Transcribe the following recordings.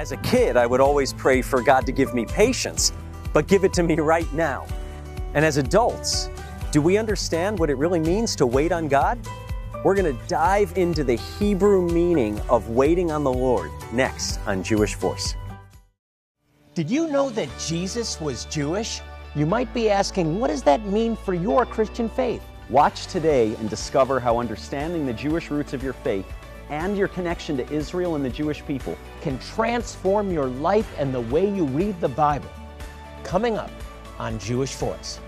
As a kid, I would always pray for God to give me patience, but give it to me right now. And as adults, do we understand what it really means to wait on God? We're going to dive into the Hebrew meaning of waiting on the Lord next on Jewish Voice. Did you know that Jesus was Jewish? You might be asking, what does that mean for your Christian faith? Watch today and discover how understanding the Jewish roots of your faith and your connection to Israel and the Jewish people can transform your life and the way you read the Bible. Coming up on Jewish Voice.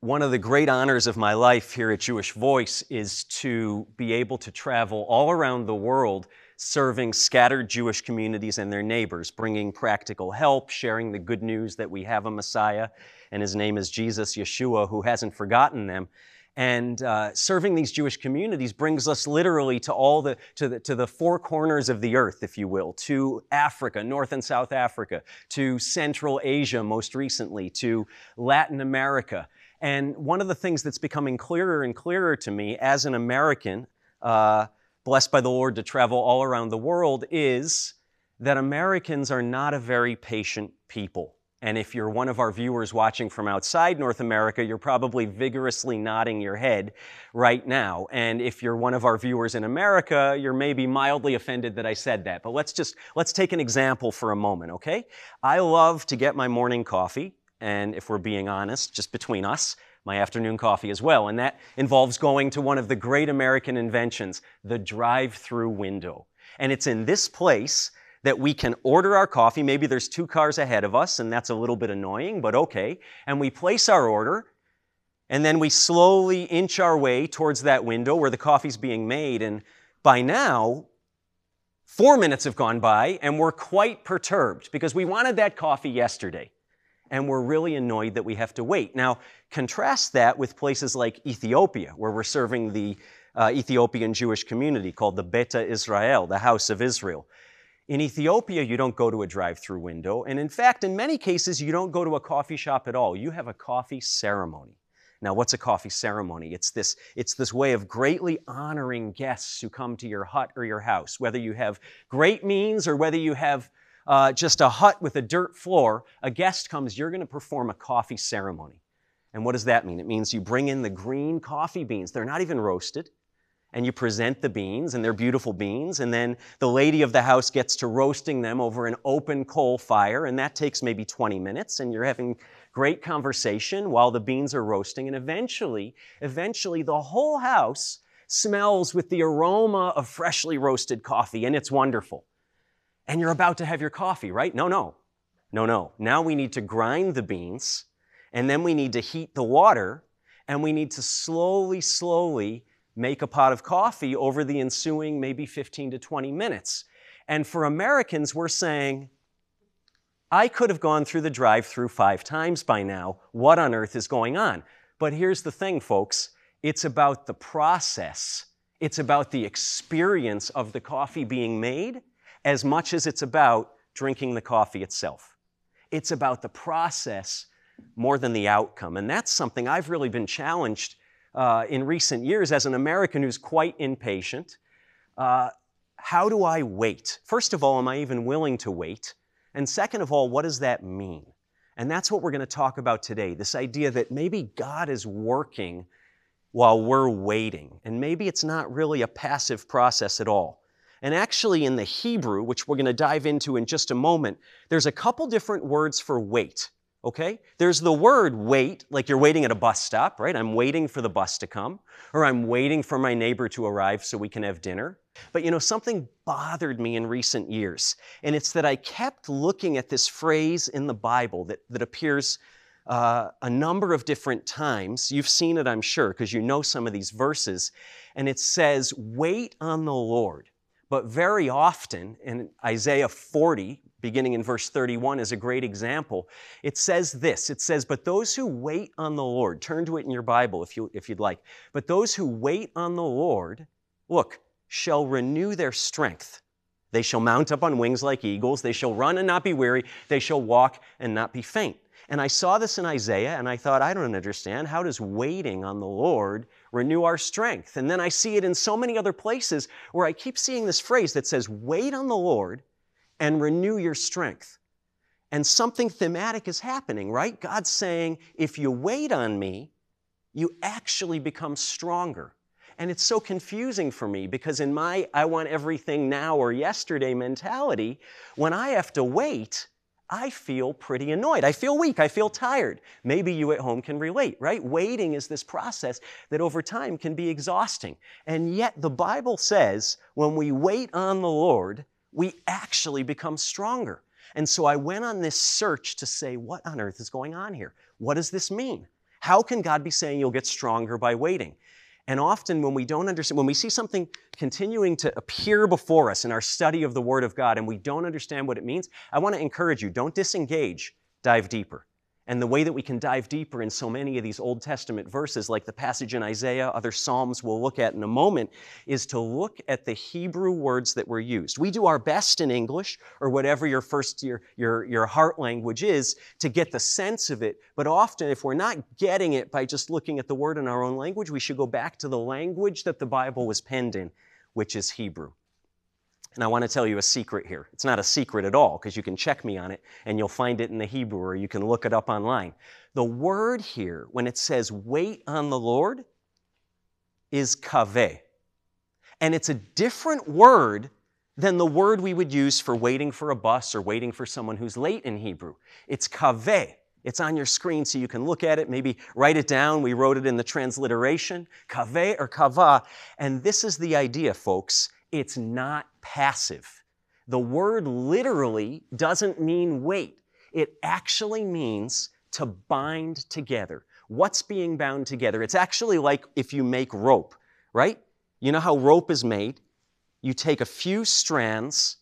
One of the great honors of my life here at Jewish Voice is to be able to travel all around the world serving scattered Jewish communities and their neighbors, bringing practical help, sharing the good news that we have a Messiah, and his name is Jesus Yeshua, who hasn't forgotten them. And uh, serving these Jewish communities brings us literally to all the to, the to the four corners of the earth, if you will, to Africa, North and South Africa, to Central Asia most recently, to Latin America. And one of the things that's becoming clearer and clearer to me as an American, uh, blessed by the Lord to travel all around the world, is that Americans are not a very patient people. And if you're one of our viewers watching from outside North America, you're probably vigorously nodding your head right now. And if you're one of our viewers in America, you're maybe mildly offended that I said that. But let's just, let's take an example for a moment, okay? I love to get my morning coffee and if we're being honest, just between us, my afternoon coffee as well. And that involves going to one of the great American inventions, the drive through window. And it's in this place that we can order our coffee. Maybe there's two cars ahead of us, and that's a little bit annoying, but okay. And we place our order, and then we slowly inch our way towards that window where the coffee's being made. And by now, four minutes have gone by, and we're quite perturbed because we wanted that coffee yesterday and we're really annoyed that we have to wait. Now, contrast that with places like Ethiopia, where we're serving the uh, Ethiopian Jewish community called the Beta Israel, the House of Israel. In Ethiopia, you don't go to a drive through window, and in fact, in many cases, you don't go to a coffee shop at all. You have a coffee ceremony. Now, what's a coffee ceremony? It's this, it's this way of greatly honoring guests who come to your hut or your house, whether you have great means or whether you have uh, just a hut with a dirt floor, a guest comes, you're going to perform a coffee ceremony. And what does that mean? It means you bring in the green coffee beans. They're not even roasted. And you present the beans, and they're beautiful beans. And then the lady of the house gets to roasting them over an open coal fire, and that takes maybe 20 minutes. And you're having great conversation while the beans are roasting. And eventually, eventually, the whole house smells with the aroma of freshly roasted coffee, and it's wonderful and you're about to have your coffee, right? No, no. No, no. Now we need to grind the beans, and then we need to heat the water, and we need to slowly, slowly make a pot of coffee over the ensuing maybe 15 to 20 minutes. And for Americans, we're saying, I could have gone through the drive through five times by now. What on earth is going on? But here's the thing, folks it's about the process, it's about the experience of the coffee being made as much as it's about drinking the coffee itself. It's about the process more than the outcome. And that's something I've really been challenged uh, in recent years as an American who's quite impatient. Uh, how do I wait? First of all, am I even willing to wait? And second of all, what does that mean? And that's what we're going to talk about today this idea that maybe God is working while we're waiting. And maybe it's not really a passive process at all. And actually, in the Hebrew, which we're going to dive into in just a moment, there's a couple different words for wait. Okay? There's the word wait, like you're waiting at a bus stop, right? I'm waiting for the bus to come, or I'm waiting for my neighbor to arrive so we can have dinner. But you know, something bothered me in recent years, and it's that I kept looking at this phrase in the Bible that, that appears uh, a number of different times. You've seen it, I'm sure, because you know some of these verses. And it says, Wait on the Lord. But very often, in Isaiah 40, beginning in verse 31, is a great example. It says this It says, But those who wait on the Lord, turn to it in your Bible if, you, if you'd like. But those who wait on the Lord, look, shall renew their strength. They shall mount up on wings like eagles. They shall run and not be weary. They shall walk and not be faint. And I saw this in Isaiah and I thought, I don't understand. How does waiting on the Lord renew our strength. And then I see it in so many other places where I keep seeing this phrase that says, wait on the Lord and renew your strength. And something thematic is happening, right? God's saying, if you wait on me, you actually become stronger. And it's so confusing for me because in my I want everything now or yesterday mentality, when I have to wait, I feel pretty annoyed. I feel weak. I feel tired. Maybe you at home can relate, right? Waiting is this process that over time can be exhausting. And yet the Bible says when we wait on the Lord, we actually become stronger. And so I went on this search to say, what on earth is going on here? What does this mean? How can God be saying you'll get stronger by waiting? And often, when we don't understand, when we see something continuing to appear before us in our study of the Word of God and we don't understand what it means, I want to encourage you don't disengage, dive deeper. And the way that we can dive deeper in so many of these Old Testament verses, like the passage in Isaiah, other Psalms we'll look at in a moment, is to look at the Hebrew words that were used. We do our best in English, or whatever your first, your, your, your heart language is, to get the sense of it. But often, if we're not getting it by just looking at the word in our own language, we should go back to the language that the Bible was penned in, which is Hebrew. And I want to tell you a secret here. It's not a secret at all because you can check me on it and you'll find it in the Hebrew or you can look it up online. The word here, when it says wait on the Lord, is kaveh. And it's a different word than the word we would use for waiting for a bus or waiting for someone who's late in Hebrew. It's kaveh. It's on your screen so you can look at it, maybe write it down. We wrote it in the transliteration, kaveh or kava. And this is the idea, folks it's not passive. The word literally doesn't mean wait. It actually means to bind together. What's being bound together? It's actually like if you make rope, right? You know how rope is made? You take a few strands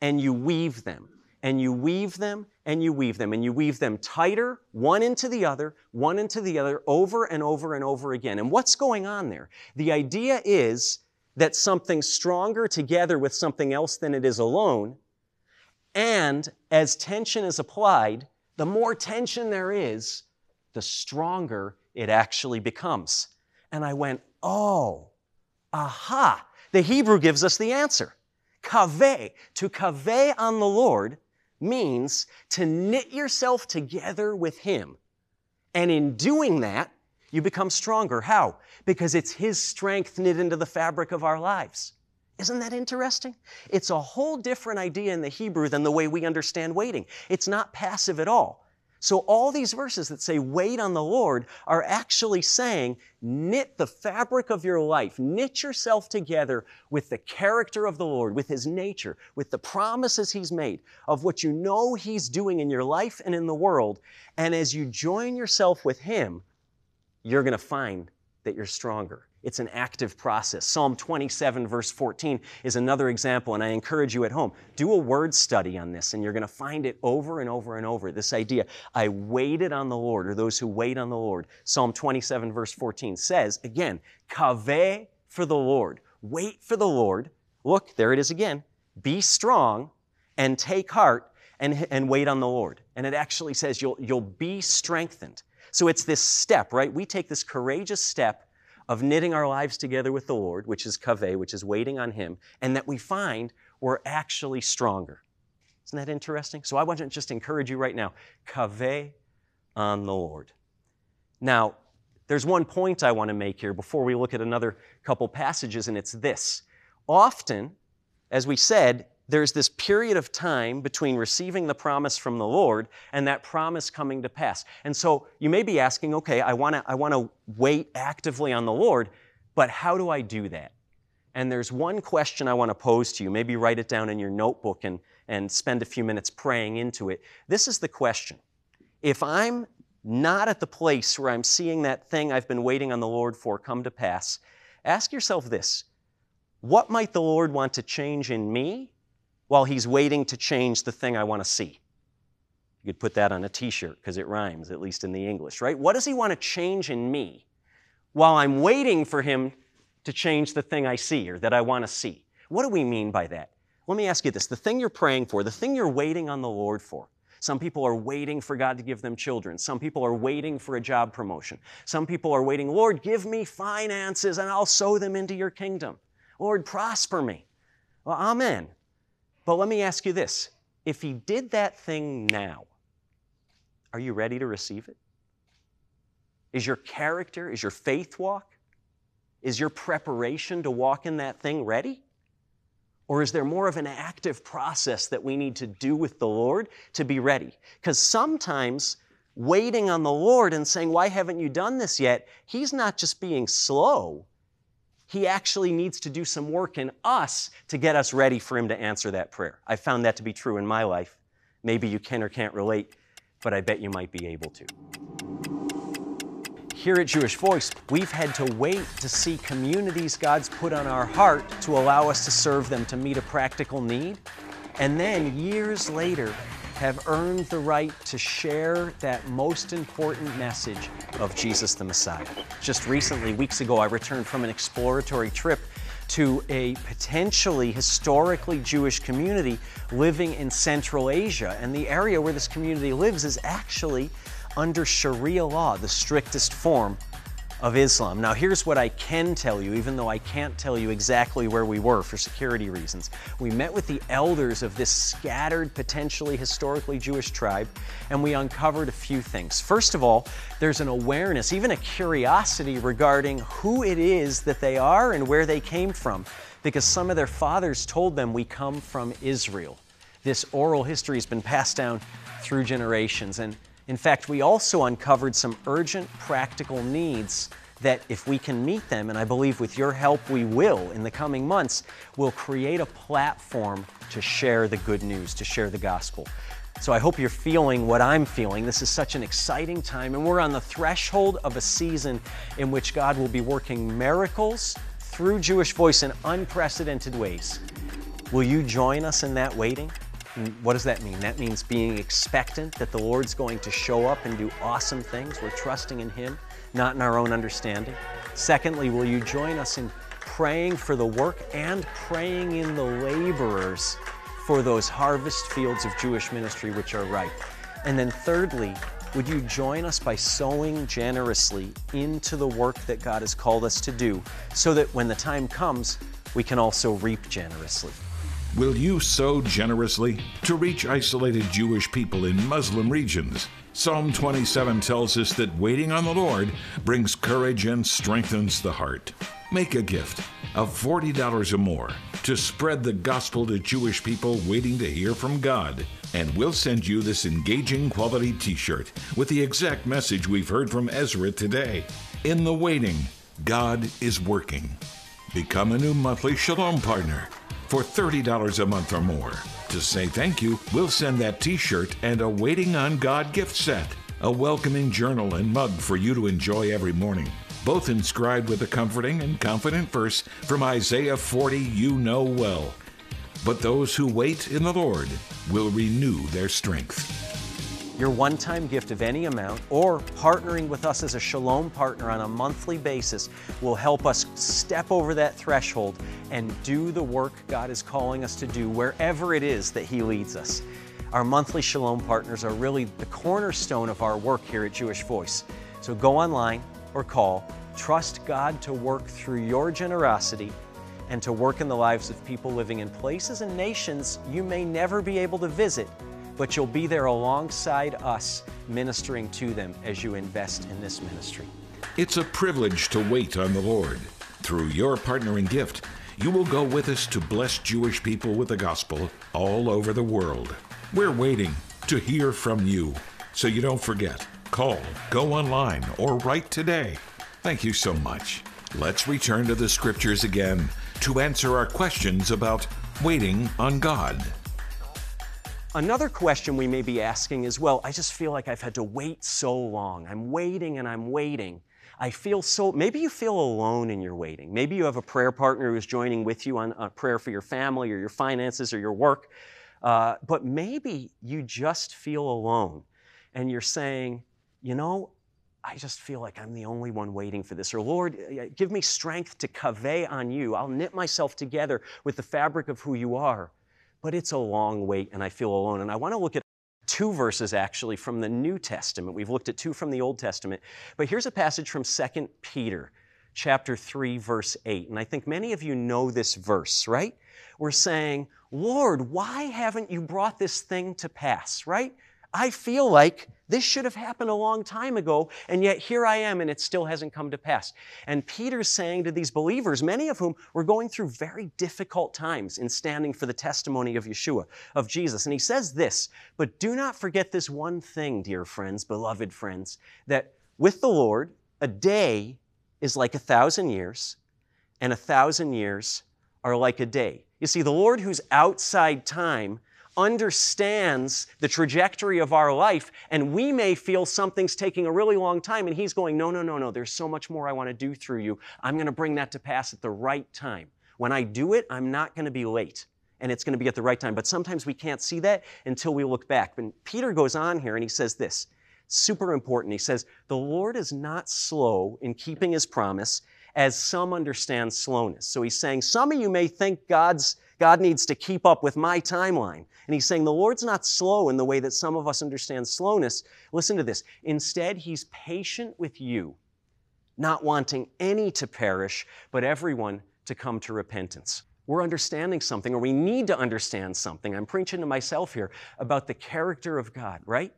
and you weave them, and you weave them, and you weave them, and you weave them tighter, one into the other, one into the other, over and over and over again. And what's going on there? The idea is that something stronger together with something else than it is alone. And as tension is applied, the more tension there is, the stronger it actually becomes. And I went, oh, aha. The Hebrew gives us the answer. Kaveh, to kaveh on the Lord means to knit yourself together with Him. And in doing that, you become stronger. How? Because it's His strength knit into the fabric of our lives. Isn't that interesting? It's a whole different idea in the Hebrew than the way we understand waiting. It's not passive at all. So, all these verses that say wait on the Lord are actually saying knit the fabric of your life, knit yourself together with the character of the Lord, with His nature, with the promises He's made, of what you know He's doing in your life and in the world. And as you join yourself with Him, you're going to find that you're stronger. It's an active process. Psalm 27, verse 14, is another example, and I encourage you at home do a word study on this, and you're going to find it over and over and over. This idea, I waited on the Lord, or those who wait on the Lord. Psalm 27, verse 14 says, again, kaveh for the Lord. Wait for the Lord. Look, there it is again. Be strong and take heart and, and wait on the Lord. And it actually says you'll, you'll be strengthened. So it's this step, right? We take this courageous step of knitting our lives together with the Lord, which is kaveh, which is waiting on Him, and that we find we're actually stronger. Isn't that interesting? So I want to just encourage you right now kaveh on the Lord. Now, there's one point I want to make here before we look at another couple passages, and it's this. Often, as we said, there's this period of time between receiving the promise from the Lord and that promise coming to pass. And so you may be asking, okay, I want to I want to wait actively on the Lord, but how do I do that? And there's one question I want to pose to you. Maybe write it down in your notebook and, and spend a few minutes praying into it. This is the question. If I'm not at the place where I'm seeing that thing I've been waiting on the Lord for come to pass, ask yourself this What might the Lord want to change in me while he's waiting to change the thing I want to see. You could put that on a t shirt because it rhymes, at least in the English, right? What does he want to change in me while I'm waiting for him to change the thing I see or that I want to see? What do we mean by that? Let me ask you this the thing you're praying for, the thing you're waiting on the Lord for, Some people are waiting for God to give them children. Some people are waiting for a job promotion. Some people are waiting, Lord, give me finances and I'll sow them into your kingdom. Lord, prosper me. Well, amen. But let me ask you this if He did that thing now, are you ready to receive it? Is your character, is your faith walk, is your preparation to walk in that thing ready? Or is there more of an active process that we need to do with the Lord to be ready? Because sometimes waiting on the Lord and saying, Why haven't you done this yet? He's not just being slow. He actually needs to do some work in us to get us ready for Him to answer that prayer. I found that to be true in my life. Maybe you can or can't relate, but I bet you might be able to. Here at Jewish Voice, we've had to wait to see communities God's put on our heart to allow us to serve them to meet a practical need. And then years later, have earned the right to share that most important message of Jesus the Messiah. Just recently, weeks ago, I returned from an exploratory trip to a potentially historically Jewish community living in Central Asia. And the area where this community lives is actually under Sharia law, the strictest form of Islam. Now, here's what I can tell you, even though I can't tell you exactly where we were for security reasons. We met with the elders of this scattered, potentially historically Jewish tribe, and we uncovered a few things. First of all, there's an awareness, even a curiosity regarding who it is that they are and where they came from, because some of their fathers told them, We come from Israel. This oral history has been passed down through generations. And in fact, we also uncovered some urgent practical needs that if we can meet them, and I believe with your help we will in the coming months, will create a platform to share the good news, to share the gospel. So I hope you're feeling what I'm feeling. This is such an exciting time, and we're on the threshold of a season in which God will be working miracles through Jewish Voice in unprecedented ways. Will you join us in that waiting? What does that mean? That means being expectant that the Lord's going to show up and do awesome things. We're trusting in Him, not in our own understanding. Secondly, will you join us in praying for the work and praying in the laborers for those harvest fields of Jewish ministry which are ripe? And then thirdly, would you join us by sowing generously into the work that God has called us to do so that when the time comes, we can also reap generously? Will you sow generously to reach isolated Jewish people in Muslim regions? Psalm 27 tells us that waiting on the Lord brings courage and strengthens the heart. Make a gift of $40 or more to spread the gospel to Jewish people waiting to hear from God. And we'll send you this engaging quality t shirt with the exact message we've heard from Ezra today. In the waiting, God is working. Become a new monthly Shalom partner for $30 a month or more. To say thank you, we'll send that t shirt and a Waiting on God gift set, a welcoming journal and mug for you to enjoy every morning. Both inscribed with a comforting and confident verse from Isaiah 40 you know well. But those who wait in the Lord will renew their strength. Your one time gift of any amount or partnering with us as a Shalom partner on a monthly basis will help us step over that threshold and do the work God is calling us to do wherever it is that He leads us. Our monthly Shalom partners are really the cornerstone of our work here at Jewish Voice. So go online or call. Trust God to work through your generosity and to work in the lives of people living in places and nations you may never be able to visit but you'll be there alongside us ministering to them as you invest in this ministry. It's a privilege to wait on the Lord. Through your partnering gift, you will go with us to bless Jewish people with the gospel all over the world. We're waiting to hear from you. So you don't forget, call, go online, or write today. Thank you so much. Let's return to the scriptures again to answer our questions about waiting on God. Another question we may be asking is well, I just feel like I've had to wait so long. I'm waiting and I'm waiting. I feel so, maybe you feel alone in your waiting. Maybe you have a prayer partner who's joining with you on a prayer for your family or your finances or your work. Uh, but maybe you just feel alone and you're saying, you know, I just feel like I'm the only one waiting for this. Or, Lord, uh, give me strength to kaveh on you. I'll knit myself together with the fabric of who you are but it's a long wait and I feel alone. And I want to look at two verses actually from the New Testament. We've looked at two from the Old Testament. But here's a passage from 2 Peter chapter 3 verse 8. And I think many of you know this verse, right? We're saying, "Lord, why haven't you brought this thing to pass?" Right? I feel like this should have happened a long time ago, and yet here I am, and it still hasn't come to pass. And Peter's saying to these believers, many of whom were going through very difficult times in standing for the testimony of Yeshua, of Jesus. And he says this, but do not forget this one thing, dear friends, beloved friends, that with the Lord, a day is like a thousand years, and a thousand years are like a day. You see, the Lord who's outside time understands the trajectory of our life, and we may feel something's taking a really long time, and He's going, No, no, no, no, there's so much more I want to do through you. I'm going to bring that to pass at the right time. When I do it, I'm not going to be late, and it's going to be at the right time. But sometimes we can't see that until we look back. And Peter goes on here and he says this super important. He says, The Lord is not slow in keeping His promise, as some understand slowness. So he's saying, Some of you may think God's God needs to keep up with my timeline. And he's saying the Lord's not slow in the way that some of us understand slowness. Listen to this. Instead, he's patient with you, not wanting any to perish, but everyone to come to repentance. We're understanding something, or we need to understand something. I'm preaching to myself here about the character of God, right?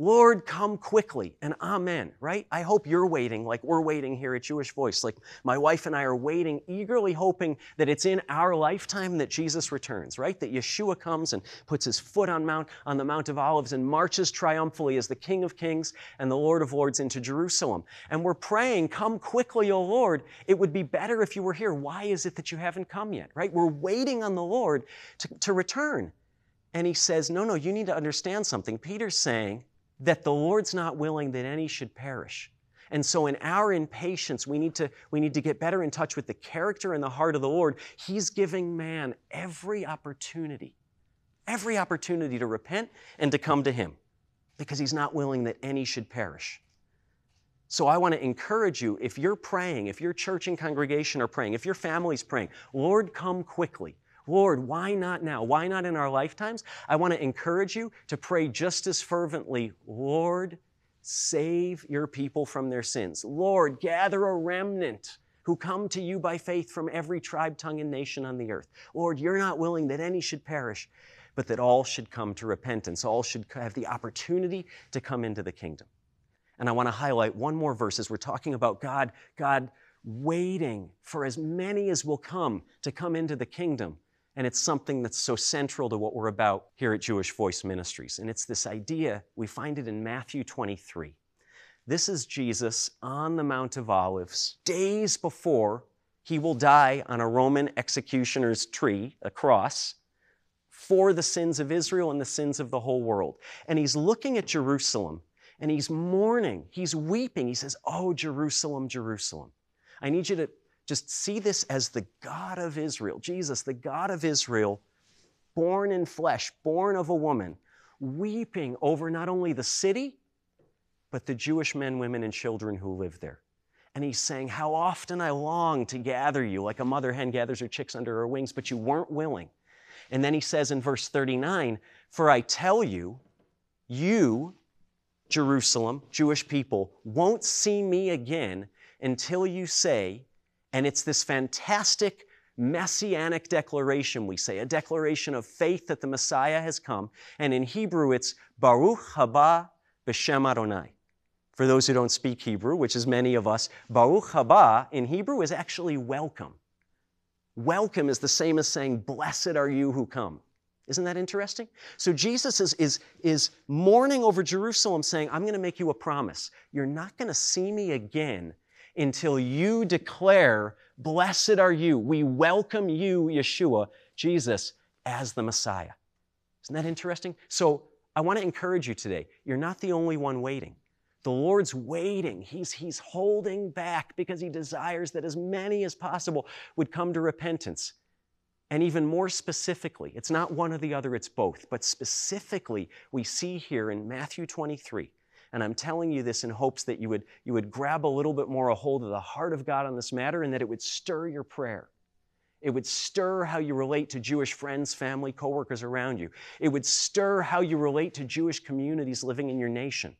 Lord, come quickly, and amen, right? I hope you're waiting like we're waiting here at Jewish Voice. Like my wife and I are waiting, eagerly hoping that it's in our lifetime that Jesus returns, right? That Yeshua comes and puts his foot on, Mount, on the Mount of Olives and marches triumphantly as the King of Kings and the Lord of Lords into Jerusalem. And we're praying, come quickly, O Lord. It would be better if you were here. Why is it that you haven't come yet, right? We're waiting on the Lord to, to return. And he says, no, no, you need to understand something. Peter's saying, that the Lord's not willing that any should perish. And so in our impatience, we need to, we need to get better in touch with the character and the heart of the Lord. He's giving man every opportunity, every opportunity to repent and to come to Him because He's not willing that any should perish. So I want to encourage you, if you're praying, if your church and congregation are praying, if your family's praying, Lord, come quickly. Lord, why not now? Why not in our lifetimes? I want to encourage you to pray just as fervently, Lord, save your people from their sins. Lord, gather a remnant who come to you by faith from every tribe, tongue, and nation on the earth. Lord, you're not willing that any should perish, but that all should come to repentance. All should have the opportunity to come into the kingdom. And I want to highlight one more verse as we're talking about God, God waiting for as many as will come to come into the kingdom. And it's something that's so central to what we're about here at Jewish Voice Ministries. And it's this idea, we find it in Matthew 23. This is Jesus on the Mount of Olives, days before he will die on a Roman executioner's tree, a cross, for the sins of Israel and the sins of the whole world. And he's looking at Jerusalem and he's mourning, he's weeping. He says, Oh, Jerusalem, Jerusalem. I need you to just see this as the God of Israel, Jesus, the God of Israel, born in flesh, born of a woman, weeping over not only the city, but the Jewish men, women, and children who live there. And he's saying, How often I long to gather you, like a mother hen gathers her chicks under her wings, but you weren't willing. And then he says in verse 39 For I tell you, you, Jerusalem, Jewish people, won't see me again until you say, and it's this fantastic messianic declaration, we say, a declaration of faith that the Messiah has come. And in Hebrew, it's Baruch haba b'shem Adonai. For those who don't speak Hebrew, which is many of us, Baruch haba in Hebrew is actually welcome. Welcome is the same as saying, Blessed are you who come. Isn't that interesting? So Jesus is, is, is mourning over Jerusalem, saying, I'm going to make you a promise. You're not going to see me again until you declare, Blessed are you. We welcome you, Yeshua, Jesus, as the Messiah. Isn't that interesting? So I want to encourage you today. You're not the only one waiting. The Lord's waiting. He's, he's holding back because He desires that as many as possible would come to repentance. And even more specifically, it's not one or the other, it's both. But specifically, we see here in Matthew 23 and I'm telling you this in hopes that you would, you would grab a little bit more a hold of the heart of God on this matter and that it would stir your prayer. It would stir how you relate to Jewish friends, family, coworkers around you. It would stir how you relate to Jewish communities living in your nation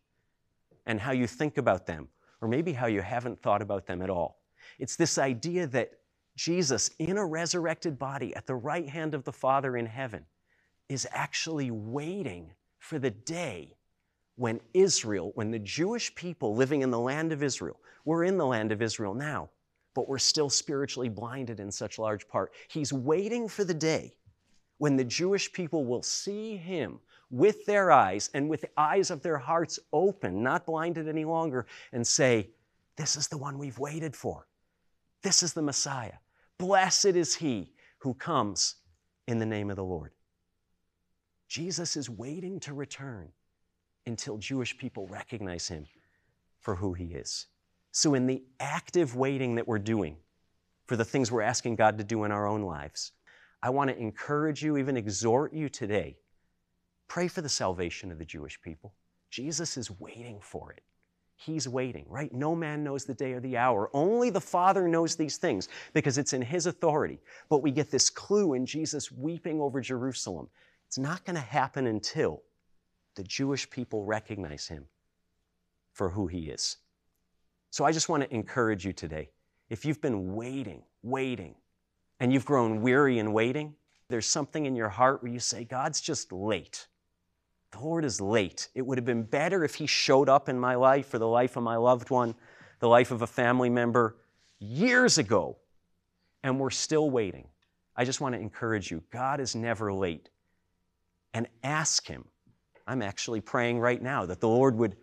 and how you think about them, or maybe how you haven't thought about them at all. It's this idea that Jesus, in a resurrected body at the right hand of the Father in heaven, is actually waiting for the day when Israel, when the Jewish people living in the land of Israel, we're in the land of Israel now, but we're still spiritually blinded in such large part. He's waiting for the day when the Jewish people will see him with their eyes and with the eyes of their hearts open, not blinded any longer, and say, This is the one we've waited for. This is the Messiah. Blessed is he who comes in the name of the Lord. Jesus is waiting to return until Jewish people recognize him for who he is. So, in the active waiting that we're doing for the things we're asking God to do in our own lives, I want to encourage you, even exhort you today Pray for the salvation of the Jewish people. Jesus is waiting for it. He's waiting, right? No man knows the day or the hour. Only the Father knows these things because it's in His authority. But we get this clue in Jesus weeping over Jerusalem. It's not going to happen until the Jewish people recognize Him for who He is. So I just want to encourage you today. If you've been waiting, waiting, and you've grown weary in waiting, there's something in your heart where you say, God's just late. The Lord is late. It would have been better if He showed up in my life or the life of my loved one, the life of a family member years ago, and we're still waiting. I just want to encourage you God is never late. And ask Him. I'm actually praying right now that the Lord would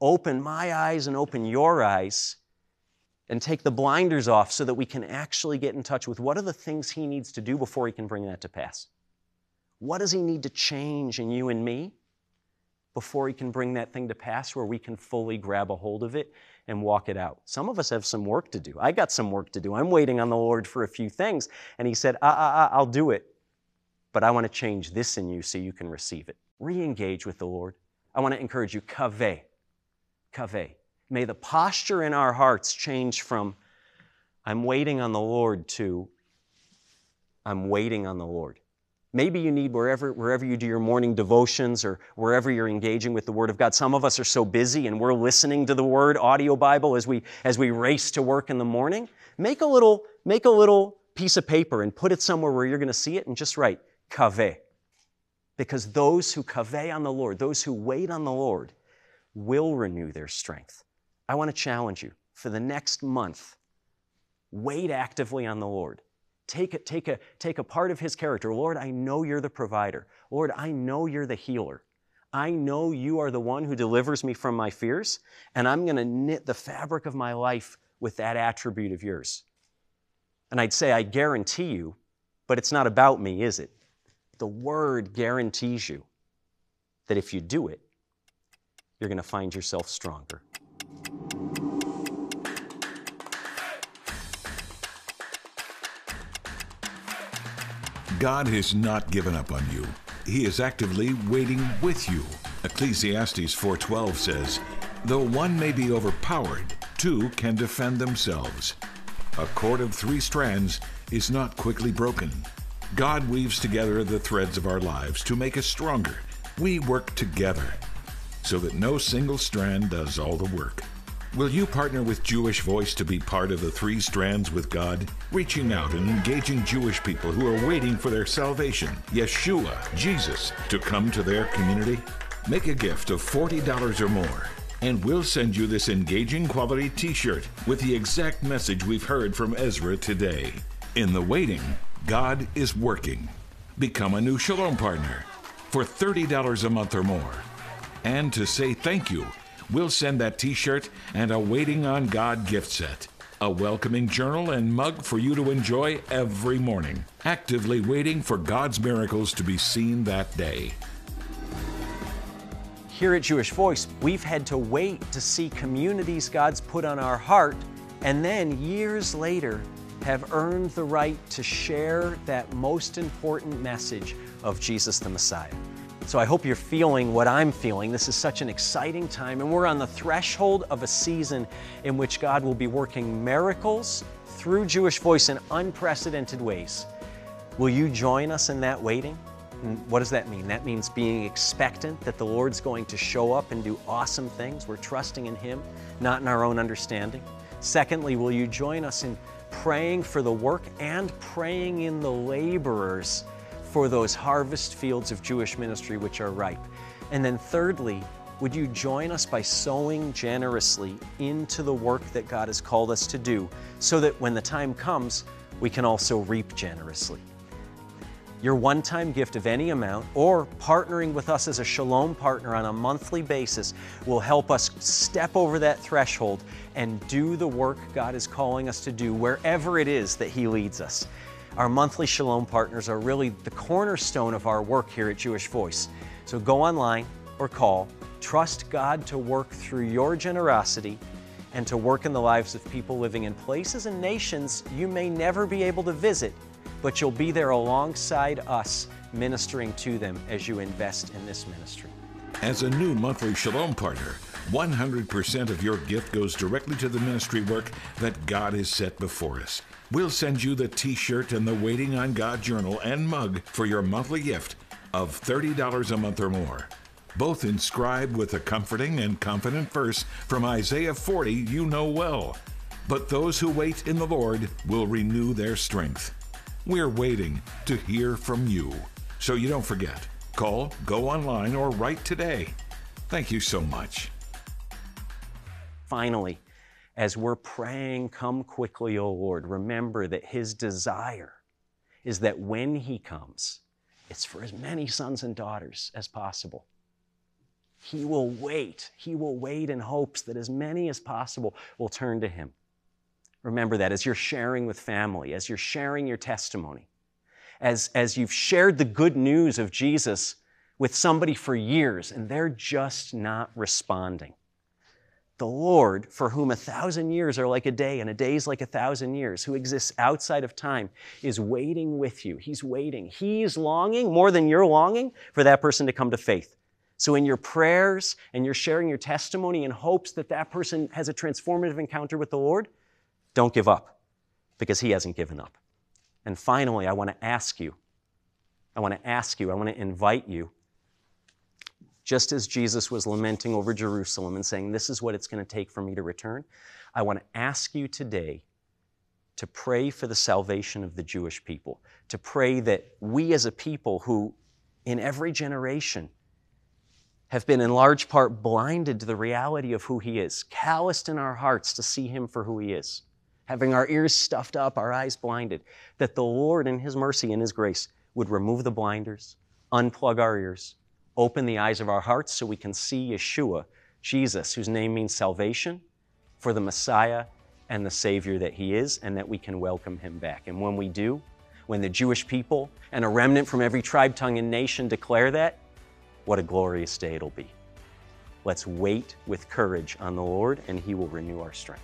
open my eyes and open your eyes and take the blinders off so that we can actually get in touch with what are the things He needs to do before He can bring that to pass. What does He need to change in you and me? before He can bring that thing to pass where we can fully grab a hold of it and walk it out. Some of us have some work to do. I got some work to do. I'm waiting on the Lord for a few things. And He said, ah, ah, ah, I'll do it. But I want to change this in you so you can receive it. Re engage with the Lord. I want to encourage you, kaveh. Kaveh. May the posture in our hearts change from, I'm waiting on the Lord to, I'm waiting on the Lord. Maybe you need wherever, wherever you do your morning devotions or wherever you're engaging with the Word of God. Some of us are so busy and we're listening to the Word, audio Bible, as we, as we race to work in the morning. Make a little, make a little piece of paper and put it somewhere where you're going to see it and just write, kaveh. Because those who kaveh on the Lord, those who wait on the Lord, will renew their strength. I want to challenge you for the next month, wait actively on the Lord. Take a, take, a, take a part of his character. Lord, I know you're the provider. Lord, I know you're the healer. I know you are the one who delivers me from my fears, and I'm going to knit the fabric of my life with that attribute of yours. And I'd say, I guarantee you, but it's not about me, is it? The word guarantees you that if you do it, you're going to find yourself stronger. God has not given up on you. He is actively waiting with you. Ecclesiastes 4:12 says, "Though one may be overpowered, two can defend themselves." A cord of three strands is not quickly broken. God weaves together the threads of our lives to make us stronger. We work together so that no single strand does all the work. Will you partner with Jewish Voice to be part of the Three Strands with God? Reaching out and engaging Jewish people who are waiting for their salvation, Yeshua, Jesus, to come to their community? Make a gift of $40 or more, and we'll send you this engaging quality t shirt with the exact message we've heard from Ezra today. In the waiting, God is working. Become a new Shalom partner for $30 a month or more. And to say thank you, we'll send that t shirt and a Waiting on God gift set. A welcoming journal and mug for you to enjoy every morning, actively waiting for God's miracles to be seen that day. Here at Jewish Voice, we've had to wait to see communities God's put on our heart, and then years later, have earned the right to share that most important message of Jesus the Messiah. So I hope you're feeling what I'm feeling. This is such an exciting time, and we're on the threshold of a season in which God will be working miracles through Jewish Voice in unprecedented ways. Will you join us in that waiting? And what does that mean? That means being expectant that the Lord's going to show up and do awesome things. We're trusting in Him, not in our own understanding. Secondly, will you join us in praying for the work and praying in the laborers for those harvest fields of Jewish ministry which are ripe? And then thirdly, would you join us by sowing generously into the work that God has called us to do so that when the time comes, we can also reap generously? Your one time gift of any amount or partnering with us as a Shalom partner on a monthly basis will help us step over that threshold and do the work God is calling us to do wherever it is that He leads us. Our monthly Shalom partners are really the cornerstone of our work here at Jewish Voice. So go online or call. Trust God to work through your generosity and to work in the lives of people living in places and nations you may never be able to visit but you'll be there alongside us ministering to them as you invest in this ministry. As a new monthly Shalom partner, 100% of your gift goes directly to the ministry work that God has set before us. We'll send you the t shirt and the Waiting on God journal and mug for your monthly gift of $30 a month or more. Both inscribed with a comforting and confident verse from Isaiah 40 you know well. But those who wait in the Lord will renew their strength. We're waiting to hear from you. So you don't forget. Call, go online, or write today. Thank you so much. Finally, as we're praying, Come quickly, O Lord, remember that His desire is that when He comes, it's for as many sons and daughters as possible. He will wait. He will wait in hopes that as many as possible will turn to Him. Remember that as you're sharing with family, as you're sharing your testimony, as, as you've shared the good news of Jesus with somebody for years and they're just not responding. The Lord, for whom a thousand years are like a day and a day is like a thousand years, who exists outside of time, is waiting with you. He's waiting. He's longing more than you're longing for that person to come to faith. So, in your prayers and you're sharing your testimony in hopes that that person has a transformative encounter with the Lord, don't give up because He hasn't given up. And finally, I want to ask you, I want to ask you, I want to invite you, just as Jesus was lamenting over Jerusalem and saying, This is what it's going to take for me to return, I want to ask you today to pray for the salvation of the Jewish people, to pray that we as a people who, in every generation, have been in large part blinded to the reality of who He is, calloused in our hearts to see Him for who He is having our ears stuffed up, our eyes blinded, that the Lord, in His mercy and His grace, would remove the blinders, unplug our ears, open the eyes of our hearts so we can see Yeshua, Jesus, whose name means salvation, for the Messiah and the Savior that He is, and that we can welcome Him back. And when we do, when the Jewish people and a remnant from every tribe, tongue, and nation declare that, what a glorious day it'll be. Let's wait with courage on the Lord, and He will renew our strength.